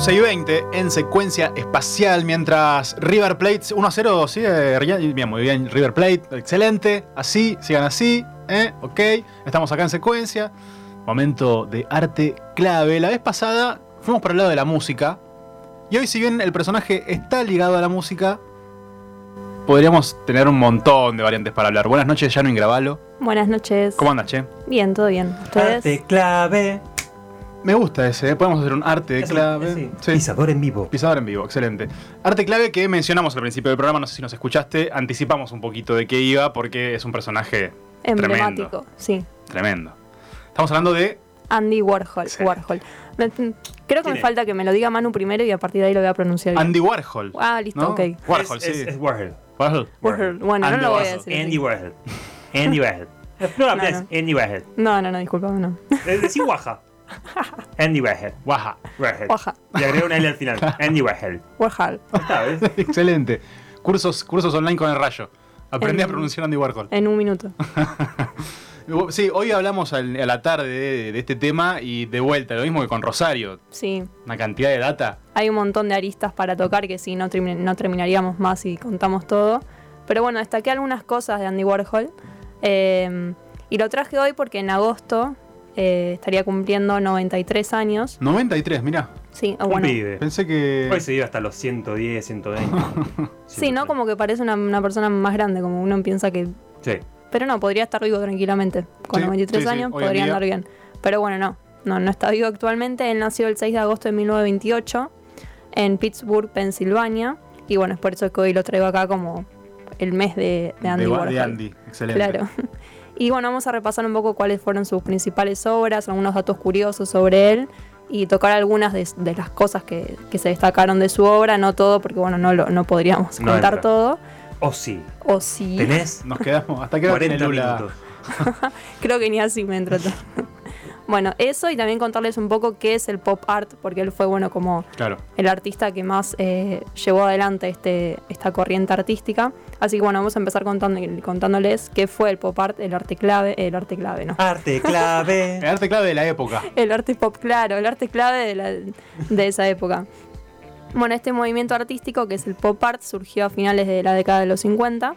11 y 20 en secuencia espacial mientras River Plate 1 a 0 sigue bien, muy bien River Plate, excelente, así, sigan así, ¿eh? ok, estamos acá en secuencia, momento de arte clave. La vez pasada fuimos para el lado de la música y hoy si bien el personaje está ligado a la música, podríamos tener un montón de variantes para hablar. Buenas noches, Jano Ingravalo. Buenas noches. ¿Cómo andas, Che? Bien, todo bien. ¿Ustedes? Arte clave. Me gusta ese, ¿eh? podemos hacer un arte de clave. Pisador en vivo. Pisador en vivo, excelente. Arte clave que mencionamos al principio del programa, no sé si nos escuchaste, anticipamos un poquito de qué iba porque es un personaje emblemático, sí. Tremendo. Estamos hablando de Andy Warhol. Warhol. Creo que me falta que me lo diga Manu primero y a partir de ahí lo voy a pronunciar bien. Andy Warhol. Ah, listo, ok. Warhol, sí. Es, Warhol. Warhol. Warhol. Bueno, no lo voy a decir. Andy Warhol. Andy Warhol. No, no, no. Andy Warhol. No, no, no, disculpame, no. Decí Waja. Andy Warhol. Waja. Waja. Y agrego una L al final. Andy Warhol. Warhol. Excelente. Cursos, cursos online con el rayo. Aprendí a pronunciar Andy Warhol. En un minuto. Sí, hoy hablamos a la tarde de, este tema y de vuelta, lo mismo que con Rosario. Sí. Una cantidad de data. Hay un montón de aristas para tocar que si no, no terminaríamos más y contamos todo. Pero bueno, destaqué algunas cosas de Andy Warhol. Eh, y lo traje hoy porque en agosto eh, estaría cumpliendo 93 años. 93, mira. Sí, bueno. Pensé que. Hoy se iba hasta los 110, 120. sí, ¿no? Como que parece una, persona más grande, como uno piensa que. Sí. Pero no, podría estar vivo tranquilamente. Con 93 años podría andar bien. Pero bueno, no. No, no está vivo actualmente. Él nació el 6 de agosto de 1928 en Pittsburgh, Pensilvania. Y bueno, es por eso que hoy lo traigo acá como el mes de, Andy de, Warhol. De Andy, excelente. Claro. Y bueno, vamos a repasar un poco cuáles fueron sus principales obras, algunos datos curiosos sobre él y tocar algunas de, las cosas que, se destacaron de su obra, no todo, porque bueno, no, lo, no podríamos contar todo. O sí. O sí. ¿Tenés? Nos quedamos hasta que 40 minutos. Creo que ni así me entró todo. Bueno, eso y también contarles un poco qué es el pop art, porque él fue, bueno, como el artista que más eh, llevó adelante este, esta corriente artística. Así que bueno, vamos a empezar contando, contándoles qué fue el pop art, el arte clave, el arte clave, ¿no? Arte clave. el arte clave de la época. El arte pop, claro, el arte clave de, de esa época. Bueno, este movimiento artístico, que es el pop art, surgió a finales de la década de los 50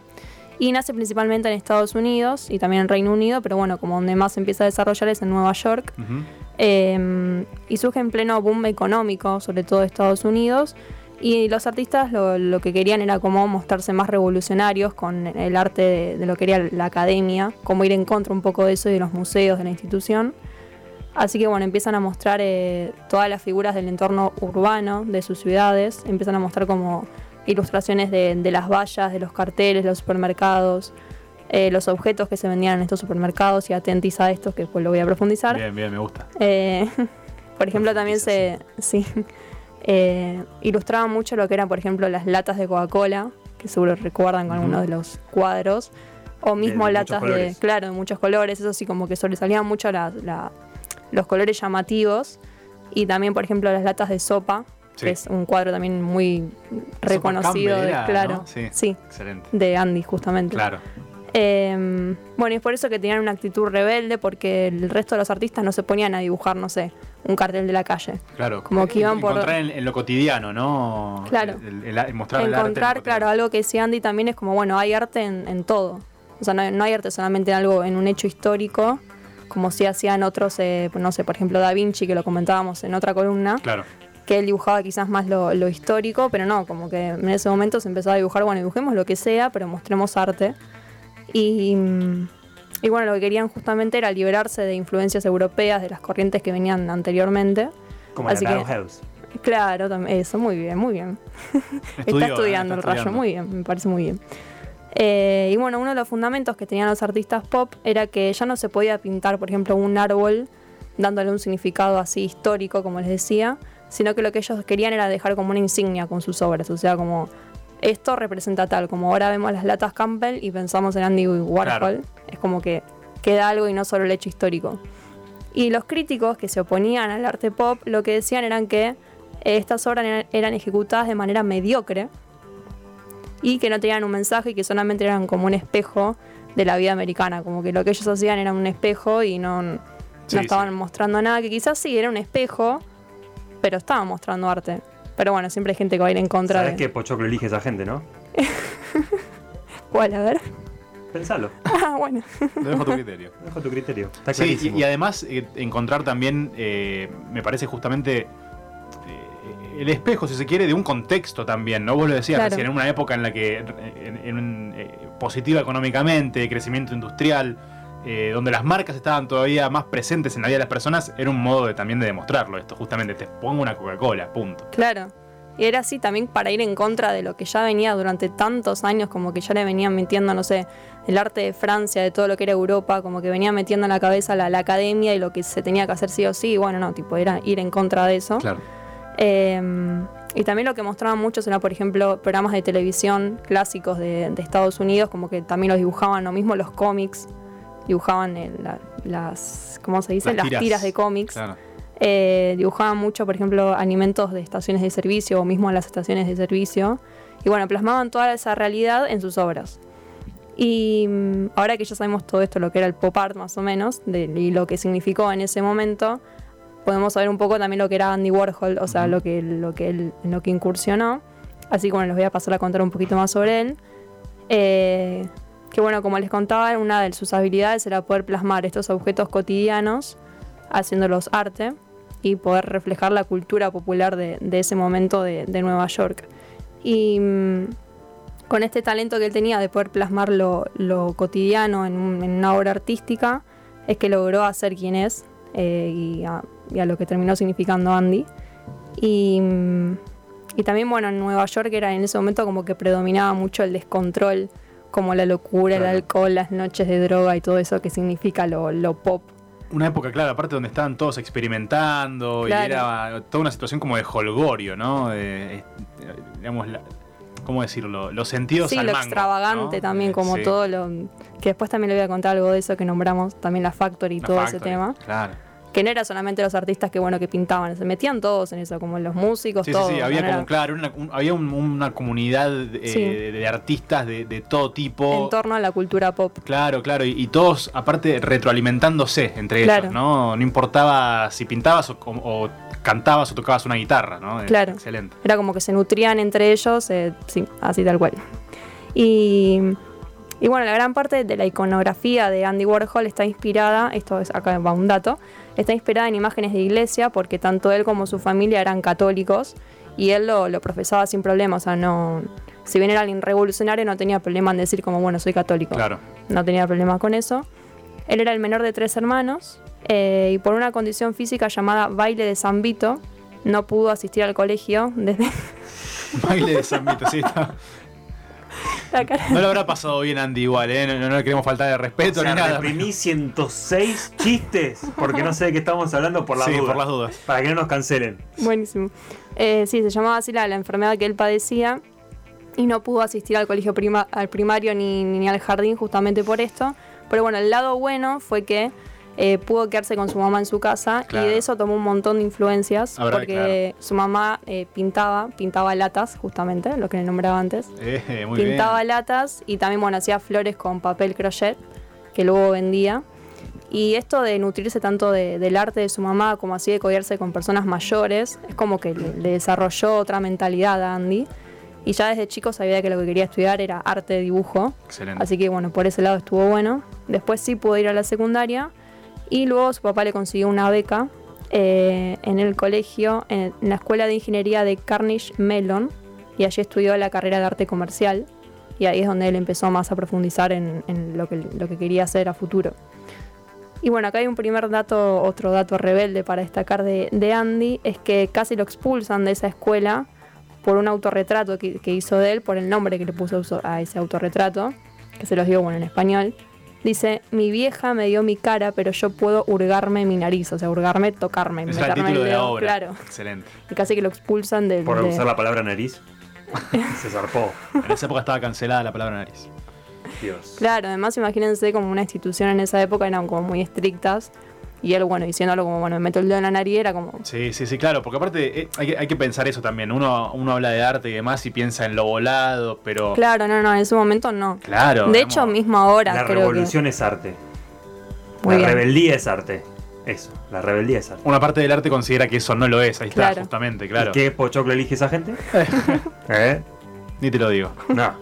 y nace principalmente en Estados Unidos y también en Reino Unido, pero bueno, como donde más se empieza a desarrollar es en Nueva York. Em, y surge en pleno boom económico, sobre todo de Estados Unidos. Y los artistas lo, que querían era como mostrarse más revolucionarios con el arte de, lo que era la academia, como ir en contra un poco de eso y de los museos, de la institución. Así que bueno, empiezan a mostrar eh, todas las figuras del entorno urbano de sus ciudades, empiezan a mostrar como ilustraciones de, las vallas, de los carteles, los supermercados, eh, los objetos que se vendían en estos supermercados y atentis a esto, que pues lo voy a profundizar. Bien, bien, me gusta. Eh, por ejemplo, también se sí, eh, ilustraba mucho lo que eran, por ejemplo, las latas de Coca-Cola, que seguro recuerdan con algunos de los cuadros, o mismo latas de, claro, de muchos colores, eso sí, como que sobresalían mucho los colores llamativos, y también, por ejemplo, las latas de sopa, que es un cuadro también muy reconocido, de, claro, sí, de Andy justamente. Claro. Em, bueno, y es por eso que tenían una actitud rebelde, porque el resto de los artistas no se ponían a dibujar, no sé, un cartel de la calle. Claro, como que iban por. Encontrar en, lo cotidiano, ¿no? Claro. El, mostrar Encontrar, claro, algo que decía Andy también es como, bueno, hay arte en, todo. O sea, no, hay arte solamente en algo, en un hecho histórico, como si hacían otros, eh, no sé, por ejemplo, Da Vinci, que lo comentábamos en otra columna. Claro que él dibujaba quizás más lo, histórico, pero no, como que en ese momento se empezó a dibujar, bueno, dibujemos lo que sea, pero mostremos arte. Y, y bueno, lo que querían justamente era liberarse de influencias europeas, de las corrientes que venían anteriormente. Como Así la House. Claro, eso, muy bien, muy bien. está estudiando el rayo, muy bien, me parece muy bien. Eh, y bueno, uno de los fundamentos que tenían los artistas pop era que ya no se podía pintar, por ejemplo, un árbol dándole un significado así histórico, como les decía, sino que lo que ellos querían era dejar como una insignia con sus obras, o sea, como esto representa tal, como ahora vemos las latas Campbell y pensamos en Andy Warhol, es como que queda algo y no solo el hecho histórico. Y los críticos que se oponían al arte pop lo que decían eran que estas obras eran ejecutadas de manera mediocre y que no tenían un mensaje y que solamente eran como un espejo de la vida americana, como que lo que ellos hacían era un espejo y no, no estaban mostrando nada, que quizás sí era un espejo, pero estaba mostrando arte. Pero bueno, siempre hay gente que va a ir en contra ¿Sabes de. qué Pochoclo elige esa gente, no? ¿Cuál? A ver. Pensalo. Ah, bueno. Lo dejo a tu criterio. Dejo tu criterio. Está Sí, y, clarísimo. y además eh, encontrar también, eh, me parece justamente eh, el espejo, si se quiere, de un contexto también, ¿no? Vos lo decías, Claro. recién, en una época en la que, en, eh, positiva económicamente, crecimiento industrial, eh, donde las marcas estaban todavía más presentes en la vida de las personas, era un modo de, también de demostrarlo esto, justamente, te pongo una Coca-Cola, punto. Claro. Y era así también para ir en contra de lo que ya venía durante tantos años, como que ya le venían metiendo, no sé, el arte de Francia, de todo lo que era Europa, como que venía metiendo en la cabeza la, la academia y lo que se tenía que hacer sí o sí. Y bueno, no, tipo, era ir en contra de eso. Claro. Eh, y también lo que mostraban muchos era, por ejemplo, programas de televisión clásicos de, de Estados Unidos, como que también los dibujaban, lo mismo los cómics, dibujaban el- la- las, ¿cómo se dice? Las Las tiras. tiras, de cómics. Claro. Eh, dibujaban mucho, por ejemplo, alimentos de estaciones de servicio o mismo las estaciones de servicio. Y bueno, plasmaban toda esa realidad en sus obras. Y mm, ahora que ya sabemos todo esto, lo que era el pop art más o menos, de- y lo que significó en ese momento, podemos saber un poco también lo que era Andy Warhol, o sea, lo que, lo que él, en lo que incursionó. Así que bueno, les voy a pasar a contar un poquito más sobre él. Eh, que bueno, como les contaba, una de sus habilidades era poder plasmar estos objetos cotidianos haciéndolos arte y poder reflejar la cultura popular de, ese momento de, Nueva York. Y mm, con este talento que él tenía de poder plasmar lo, cotidiano en, un- en una obra artística, es que logró hacer quien es eh, y, a, y a lo que terminó significando Andy. Y, mm, y también, bueno, en Nueva York era en ese momento como que predominaba mucho el descontrol, como la locura, Claro. el alcohol, las noches de droga y todo eso que significa lo, lo pop. Una época, claro, aparte donde estaban todos experimentando Claro. y era toda una situación como de holgorio, ¿no? De, eh, digamos, la- ¿cómo decirlo? Los sentidos Sí, al lo mango, extravagante ¿no? también, Eh, como sí. todo lo... Que después también le voy a contar algo de eso que nombramos, también la Factory y La todo ese tema. Claro. Que no era solamente los artistas que, bueno, que pintaban, se metían todos en eso, como los músicos, Sí, sí, todos. sí, había ¿no? como, claro, una, un- había un- una comunidad eh, Sí. de, de artistas de, de todo tipo. En torno a la cultura pop. Claro, claro, y, y todos aparte retroalimentándose entre Claro. ellos, ¿no? No importaba si pintabas o, o cantabas o tocabas una guitarra, ¿no? Claro. Excelente. Era como que se nutrían entre ellos, eh, sí, así tal cual. Y, y bueno, la gran parte de la iconografía de Andy Warhol está inspirada, esto es acá va un dato, está inspirada en imágenes de iglesia porque tanto él como su familia eran católicos y él lo, lo profesaba sin problema, o sea, no... Si bien era alguien revolucionario, no tenía problema en decir como, bueno, soy católico. Claro. no tenía problema con eso. Él era el menor de tres hermanos eh, y por una condición física llamada baile de San Vito no pudo asistir al colegio desde Baile de San Vito, sí. está. La cara. No lo habrá pasado bien Andy igual, ¿eh? No, no le queremos faltar de O respeto sea, ni nada. reprimí 106 chistes porque no sé de qué estamos hablando por las sí, dudas. por las dudas. Para que no nos cancelen. Buenísimo. Eh, sí, se llamaba así la, la enfermedad que él padecía y no pudo asistir al colegio prima- al primario ni, ni al jardín justamente por esto. Pero bueno, el lado bueno fue que eh, pudo quedarse con su mamá en su casa Claro. y de eso tomó un montón de influencias Habrá, porque su mamá eh, pintaba, pintaba latas justamente, lo que le nombraba antes. Eh, muy pintaba bien. latas y también bueno hacía flores con papel crochet que luego vendía y esto de nutrirse tanto de- del arte de su mamá como así de codearse con personas mayores es como que le, le desarrolló otra mentalidad a Andy y ya desde chico sabía que lo que quería estudiar era arte de dibujo Excelente. así que bueno por ese lado estuvo bueno después sí pudo ir a la secundaria y luego su papá le consiguió una beca eh, en el colegio en la escuela de ingeniería de Carnegie Mellon y allí estudió la carrera de arte comercial y ahí es donde él empezó más a profundizar en, lo, que, lo que quería hacer a futuro. Y bueno, acá hay un primer dato, otro dato rebelde para destacar de, de Andy, es que casi lo expulsan de esa escuela por un autorretrato que, que hizo de él, por el nombre que le puso uso- a ese autorretrato, que se los dio bueno en español. Dice, mi vieja me dio mi cara, pero yo puedo hurgarme mi nariz, o sea, hurgarme, tocarme, Ese era el meterme título el de la obra. claro. Excelente. Y casi que lo expulsan del... Por de- usar la palabra nariz. Se zarpó. En esa época estaba cancelada la palabra nariz. Dios. Claro, además imagínense como una institución en esa época eran como muy estrictas y él, bueno, diciéndolo como, bueno, me meto el dedo en la nariz, era como, Sí, sí, sí, claro, porque aparte eh, hay, que, hay que pensar eso también. Uno, uno habla de arte y demás y piensa en lo volado, pero. claro, no, no, en ese momento no. Claro. De digamos, hecho, mismo ahora La creo revolución es arte. Muy la bien. rebeldía es arte. Eso, la rebeldía es arte. Una parte del arte considera que eso no lo es. Ahí está, Claro. justamente, ¿Y claro. ¿Qué pochoclo elige esa gente? ¿Eh? Ni te lo digo. No.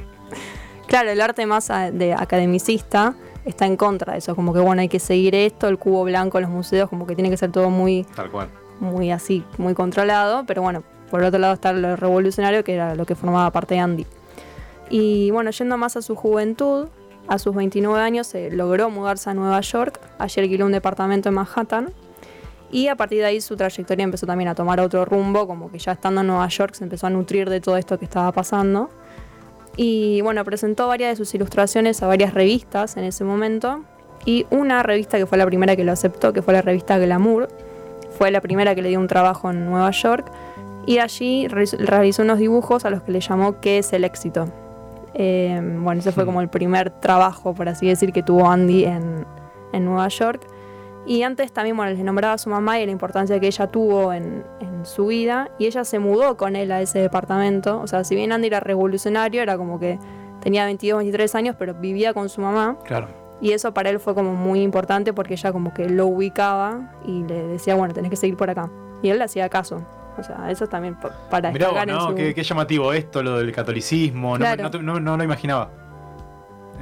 Claro, el arte más de academicista está en contra de eso, como que bueno, hay que seguir esto, el cubo blanco en los museos, como que tiene que ser todo muy, Tal cual. muy así, muy controlado, pero bueno, por otro lado está lo revolucionario, que era lo que formaba parte de Andy. Y bueno, yendo más a su juventud, a sus 29 años se logró mudarse a Nueva York, allí alquiló un departamento en Manhattan, y a partir de ahí su trayectoria empezó también a tomar otro rumbo, como que ya estando en Nueva York se empezó a nutrir de todo esto que estaba pasando. Y bueno, presentó varias de sus ilustraciones a varias revistas en ese momento. Y una revista que fue la primera que lo aceptó, que fue la revista Glamour, fue la primera que le dio un trabajo en Nueva York. Y allí realiz- realizó unos dibujos a los que le llamó ¿Qué es el éxito? Eh, bueno, ese fue Hmm. como el primer trabajo, por así decir, que tuvo Andy en, en Nueva York. Y antes también, bueno, les nombraba a su mamá y la importancia que ella tuvo en, en su vida. Y ella se mudó con él a ese departamento. O sea, si bien Andy era revolucionario, era como que tenía 22, 23 años, pero vivía con su mamá. Claro. Y eso para él fue como muy importante porque ella como que lo ubicaba y le decía, bueno, tenés que seguir por acá. Y él le hacía caso. O sea, eso también pa- para Mirá vos, destacar en ¿no? su... Qué, qué llamativo esto, lo del catolicismo. No, Claro. no, no- no lo imaginaba.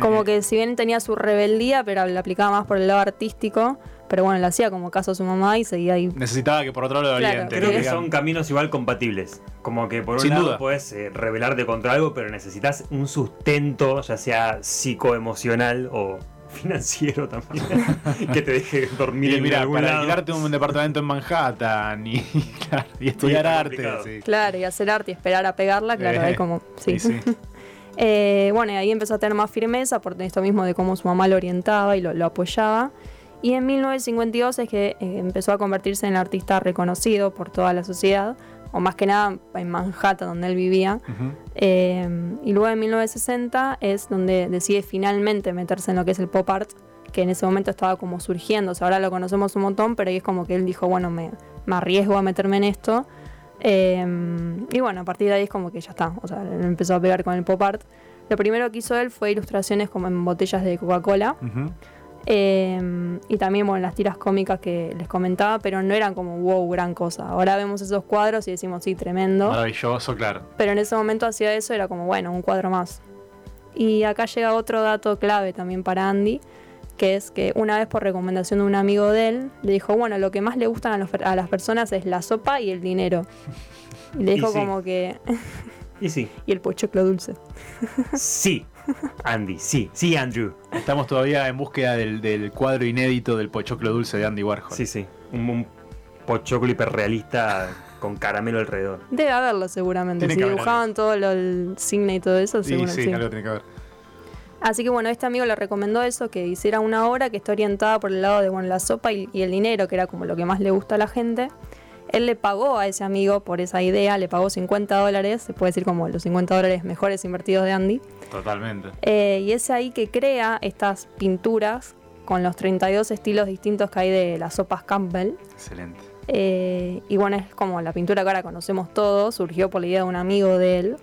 Como Eh, que si bien tenía su rebeldía, pero la aplicaba más por el lado artístico, pero bueno, le hacía como caso a su mamá y seguía ahí. Necesitaba que por otro lado lo Claro, oriente, Creo que son caminos igual compatibles. Como que por un Sin lado duda. puedes eh, rebelarte contra algo, pero necesitas un sustento, ya sea psicoemocional o financiero también, que te deje dormir Y en mira, algún para lado. alquilarte un departamento en Manhattan y, claro, y estudiar arte. sí. Claro, y hacer arte y esperar a pegarla, claro, Eh, ahí como... Sí. Eh, bueno, y ahí empezó a tener más firmeza por esto mismo de cómo su mamá lo orientaba y lo, lo apoyaba. Y en 1952 es que eh, empezó a convertirse en el artista reconocido por toda la sociedad, o más que nada en Manhattan, donde él vivía. Ujú. Eh, y luego en 1960 es donde decide finalmente meterse en lo que es el pop art, que en ese momento estaba como surgiendo. O sea, ahora lo conocemos un montón, pero ahí es como que él dijo, bueno, me, me arriesgo a meterme en esto. Eh, y bueno, a partir de ahí es como que ya está. O sea, él empezó a pegar con el pop art. Lo primero que hizo él fue ilustraciones como en botellas de Coca-Cola. Ujú. Eh, y también, bueno, las tiras cómicas que les comentaba, pero no eran como wow, gran cosa. Ahora vemos esos cuadros y decimos, sí, tremendo. Maravilloso, claro. Pero en ese momento hacía eso, era como, bueno, un cuadro más. Y acá llega otro dato clave también para Andy, que es que una vez por recomendación de un amigo de él, le dijo, bueno, lo que más le gustan a, los- a las personas es la sopa y el dinero. Y le Y dijo sí. como que... Y sí, y el pochoclo dulce. sí, Andy, sí, sí, Andrew. Estamos todavía en búsqueda del, del cuadro inédito del pochoclo dulce de Andy Warhol. Sí, sí, un, un pochoclo hiperrealista con caramelo alrededor. Debe haberlo seguramente. Tiene si que haber dibujaban todo lo, el cine y todo eso, Sí, seguro sí, sí. algo tiene que ver. Así que bueno, este amigo le recomendó eso, que hiciera una obra que está orientada por el lado de bueno, la sopa y, y el dinero, que era como lo que más le gusta a la gente. Él le pagó a ese amigo por esa idea, le pagó 50 dólares, se puede decir como los 50 dólares mejores invertidos de Andy. Totalmente. Eh, y es ahí que crea estas pinturas con los 32 estilos distintos que hay de las sopas Campbell. Excelente. Eh, y bueno, es como la pintura que ahora conocemos todos, surgió por la idea de un amigo de él.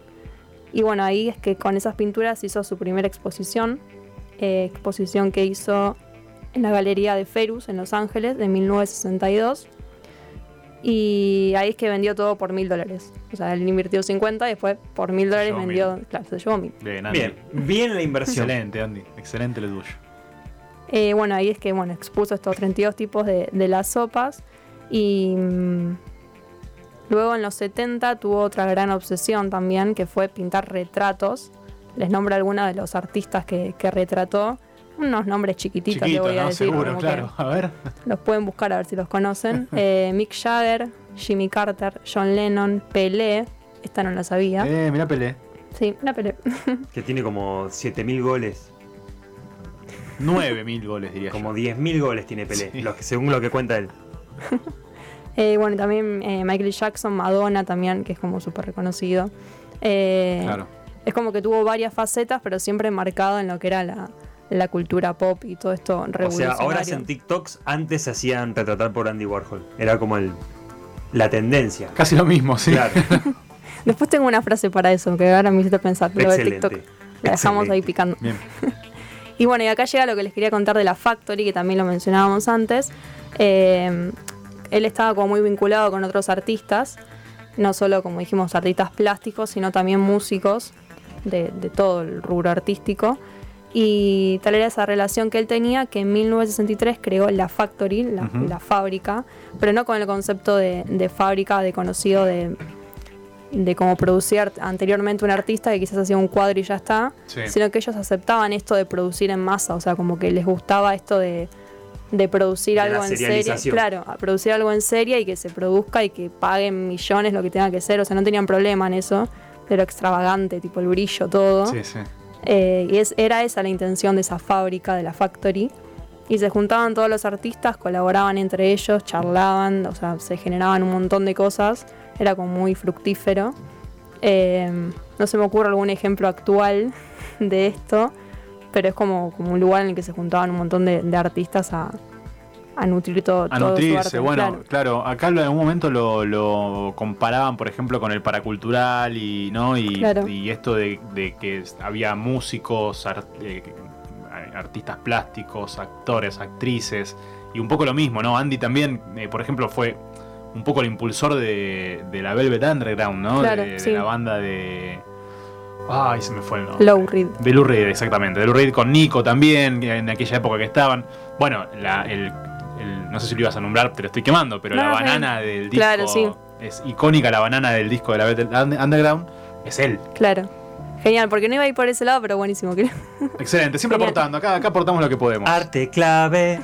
Y bueno, ahí es que con esas pinturas hizo su primera exposición, eh, exposición que hizo en la Galería de Ferus en Los Ángeles de 1962. Y ahí es que vendió todo por mil dólares. O sea, él invirtió 50 y después por mil dólares vendió, claro, se llevó mil. Bien, Andy. Bien, bien la inversión. Excelente, Andy. Excelente lo tuyo. Eh, bueno, ahí es que bueno, expuso estos 32 tipos de, de las sopas y mm, luego en los 70 tuvo otra gran obsesión también que fue pintar retratos. Les nombro algunos de los artistas que, que retrató. Unos nombres chiquititos, le Chiquito, voy a ¿no? decir. Seguro, claro. A ver. los pueden buscar a ver si los conocen. Eh, Mick Jagger, Jimmy Carter, John Lennon, Pelé. Esta no la sabía. Eh, mira Pelé. Sí, la Pelé. Que tiene como 7000 goles. 9000 goles, diría Como yo. 10.000 goles tiene Pelé, Sí. los que- según lo que cuenta él. Eh, bueno, y también eh, Michael Jackson, Madonna también, que es como súper reconocido. Eh, Claro. Es como que tuvo varias facetas, pero siempre marcado en lo que era la, la cultura pop y todo esto O sea, revolucionario. ahora hacen TikToks, antes se hacían retratar por Andy Warhol. Era como el, la tendencia. Casi lo mismo, sí. Claro, Después tengo una frase para eso, que ahora me hiciste pensar, lo de excelente. TikTok. La dejamos ahí picando. Bien. Y bueno, y acá llega lo que les quería contar de la Factory, que también lo mencionábamos antes. Eh, él estaba como muy vinculado con otros artistas, no solo como dijimos artistas plásticos, sino también músicos de, de todo el rubro artístico. Y tal era esa relación que él tenía que en 1963 creó la Factory, la, fábrica, pero no con el concepto de, de fábrica, de conocido de, de cómo producir art- anteriormente un artista que quizás hacía un cuadro y ya está, Sí. sino que ellos aceptaban esto de producir en masa, o sea, como que les gustaba esto de, de producir De algo en serie. Claro, producir algo en serie y que se produzca y que paguen millones lo que tenga que ser, o sea, no tenían problema en eso, pero extravagante, tipo el brillo, todo. Sí, sí. Eh, y era esa la intención de esa fábrica, de la factory. Y se juntaban todos los artistas, colaboraban entre ellos, charlaban, o sea, se generaban un montón de cosas. Era como muy fructífero. Eh, no se me ocurre algún ejemplo actual de esto, pero es como, como un lugar en el que se juntaban un montón de, de artistas a, a nutrir todo, A todo su nutrirse, arte. bueno, claro. claro. acá en un momento lo, lo comparaban, por ejemplo, con el paracultural y, ¿no? y, Claro. y esto de, de que había músicos, ar- eh, artistas plásticos, actores, actrices, y un poco lo mismo, ¿no? Andy también, eh, por ejemplo, fue un poco el impulsor de, de la Velvet Underground, ¿no? Claro, de, la banda de... Ay, se me fue el nombre. Low Reed. De Lou Reed, exactamente. De Lou Reed con Nico también, en aquella época que estaban. Bueno, la- el, el- no sé si lo ibas a nombrar, te lo estoy quemando, pero No, la banana del disco Claro, sí. es icónica, la banana del disco de la Under- Underground es él. Claro. Genial, porque no iba a ir por ese lado, pero buenísimo. creo. Excelente, siempre Genial. aportando, acá, acá aportamos lo que podemos. Arte clave.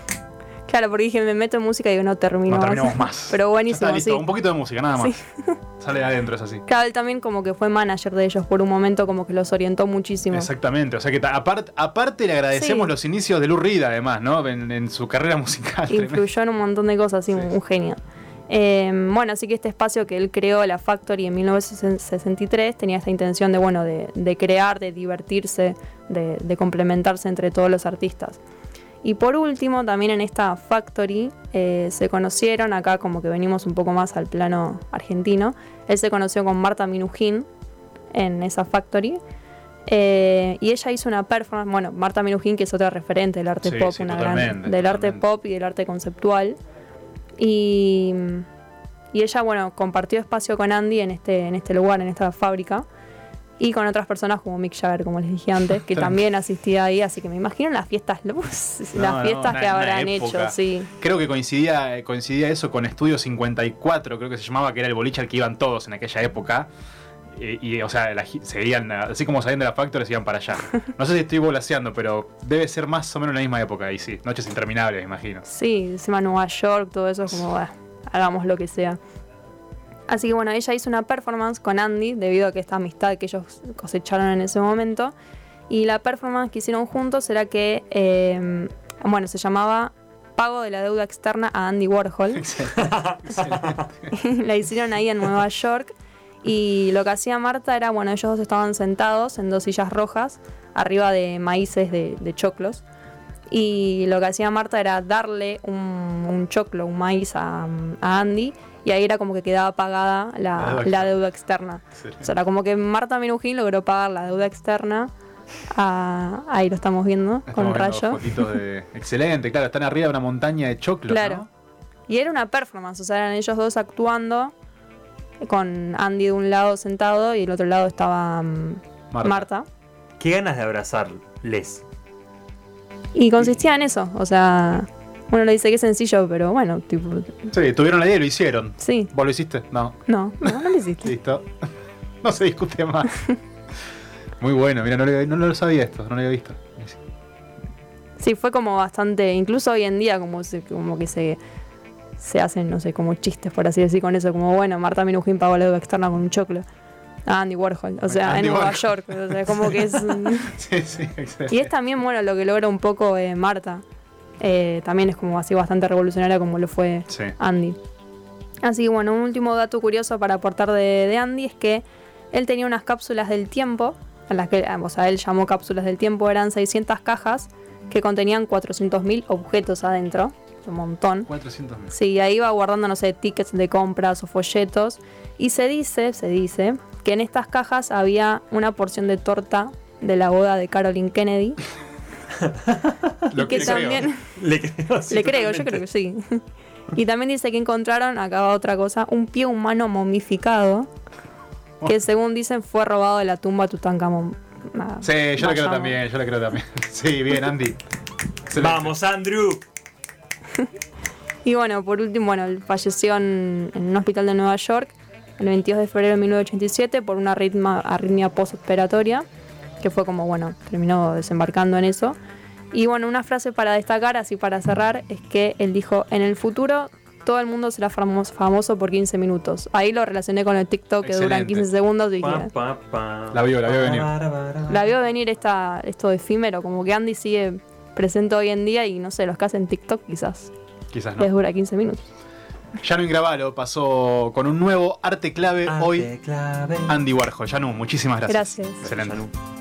Claro, porque dije, me meto en música y digo, no termino no terminamos más. Pero buenísimo, está, listo, sí. un poquito de música, nada más. Sí. Sale de adentro, es así. Claro, él también como que fue manager de ellos por un momento, como que los orientó muchísimo. Exactamente, o sea que aparte, le agradecemos Sí. los inicios de Lou Reed, además, ¿no? En, en su carrera musical. Influyó en un montón de cosas, sí, Sí. un genio. Eh, bueno, así que este espacio que él creó, la Factory, en 1963, tenía esta intención de, bueno, de, de crear, de divertirse, de, de complementarse entre todos los artistas. Y por último, también en esta Factory eh, se conocieron, acá como que venimos un poco más al plano argentino, él se conoció con Marta Minujín en esa Factory. eh, y ella hizo una performance, bueno, Marta Minujín, que es otra referente del arte Sí, pop, sí, una gran, del arte pop y del arte conceptual. Y, y ella, bueno, compartió espacio con Andy en este, en este lugar, en esta fábrica. Y con otras personas como Mick Jagger, como les dije antes, que también asistía ahí. Así que me imagino las fiestas, No, las no, fiestas una- que habrán hecho, sí. Creo que coincidía, eh, coincidía eso con Estudio 54, creo que se llamaba, que era el boliche al que iban todos en aquella época. Eh, Y, o sea, la seguían, así como salían de la Factory, se iban para allá. No sé si estoy volaseando, pero debe ser más o menos la misma época ahí, sí. Noches interminables, me imagino. Sí, encima Nueva York, todo eso es como, "Bah, hagamos lo que sea. Así que bueno, ella hizo una performance con Andy debido a que esta amistad que ellos cosecharon en ese momento. Y la performance que hicieron juntos era que, eh, bueno, se llamaba Pago de la deuda externa a Andy Warhol. la hicieron ahí en Nueva York. Y lo que hacía Marta era, bueno, ellos dos estaban sentados en dos sillas rojas, arriba de maíces de, de choclos. Y lo que hacía Marta era darle un, un choclo, un maíz a, a Andy. Y ahí era como que quedaba pagada La la, deuda la deuda externa. O sea, era como que Marta Minujín logró pagar la deuda externa. a- ahí lo estamos viendo con Estamos viendo rayo. de... Excelente, claro, están arriba de una montaña de choclos, Claro. ¿no? Y era una performance, o sea, eran ellos dos actuando con Andy de un lado sentado y del otro lado estaba mm, Marta. Marta. Qué ganas de abrazarles. Y consistía en eso, o sea, uno le dice que es sencillo, pero bueno, tipo, Sí, tuvieron la idea y lo hicieron. sí, ¿Vos lo hiciste? No. no, no, no lo hiciste. Listo. No se discute más. Muy bueno, mira, no lo, no lo sabía esto, no lo había visto. Sí, fue como bastante, incluso hoy en día como, se- como que se, se hacen, no sé, como chistes, por así decir, con eso, como bueno, Marta Minujín pagó la deuda externa con un choclo. a Andy Warhol, o sea, Andy en Nueva. York, o sea, como que es... un- Sí, sí, excelente. Y es también, bueno, lo que logra un poco eh, Marta. Eh, también es como así bastante revolucionaria como lo fue Sí. Andy. Así que bueno, un último dato curioso para aportar de, de Andy es que él tenía unas cápsulas del tiempo, a las que, o sea, él llamó cápsulas del tiempo, eran 600 cajas que contenían 400.000 objetos adentro, un montón. 400 mil. Sí, ahí iba guardando, no sé, tickets de compras o folletos. Y se dice, se dice, que en estas cajas había una porción de torta de la boda de Carolyn Kennedy. Lo y que creo. también. Le creo, sí, Le creo, yo creo que sí. Y también dice que encontraron, acá va otra cosa, un pie humano momificado que según dicen fue robado de la tumba Tutankamón. Nada, Sí, yo lo creo también, yo lo creo también. Sí, bien, Andy. Vamos, Andrew. Y bueno, por último, bueno, él falleció en, en un hospital de Nueva York el 22 de febrero de 1987 por una arritma, arritmia postoperatoria, que fue como, bueno, terminó desembarcando en eso. Y bueno, una frase para destacar, así para cerrar, es que él dijo, en el futuro todo el mundo será famoso, famoso por 15 minutos. Ahí lo relacioné con el TikTok que duran Excelente. 15 segundos y dije, Pa, pa, pa. La vio, la vio venir. la vio venir esta, esto de efímero, como que Andy sigue presente hoy en día y no sé, los que hacen TikTok quizás Quizás les no. dura 15 minutos. Janu Ingravalo pasó con un nuevo arte clave Arte hoy. clave. Andy Warhol. Janu, muchísimas gracias. Gracias. Excelente. Janu.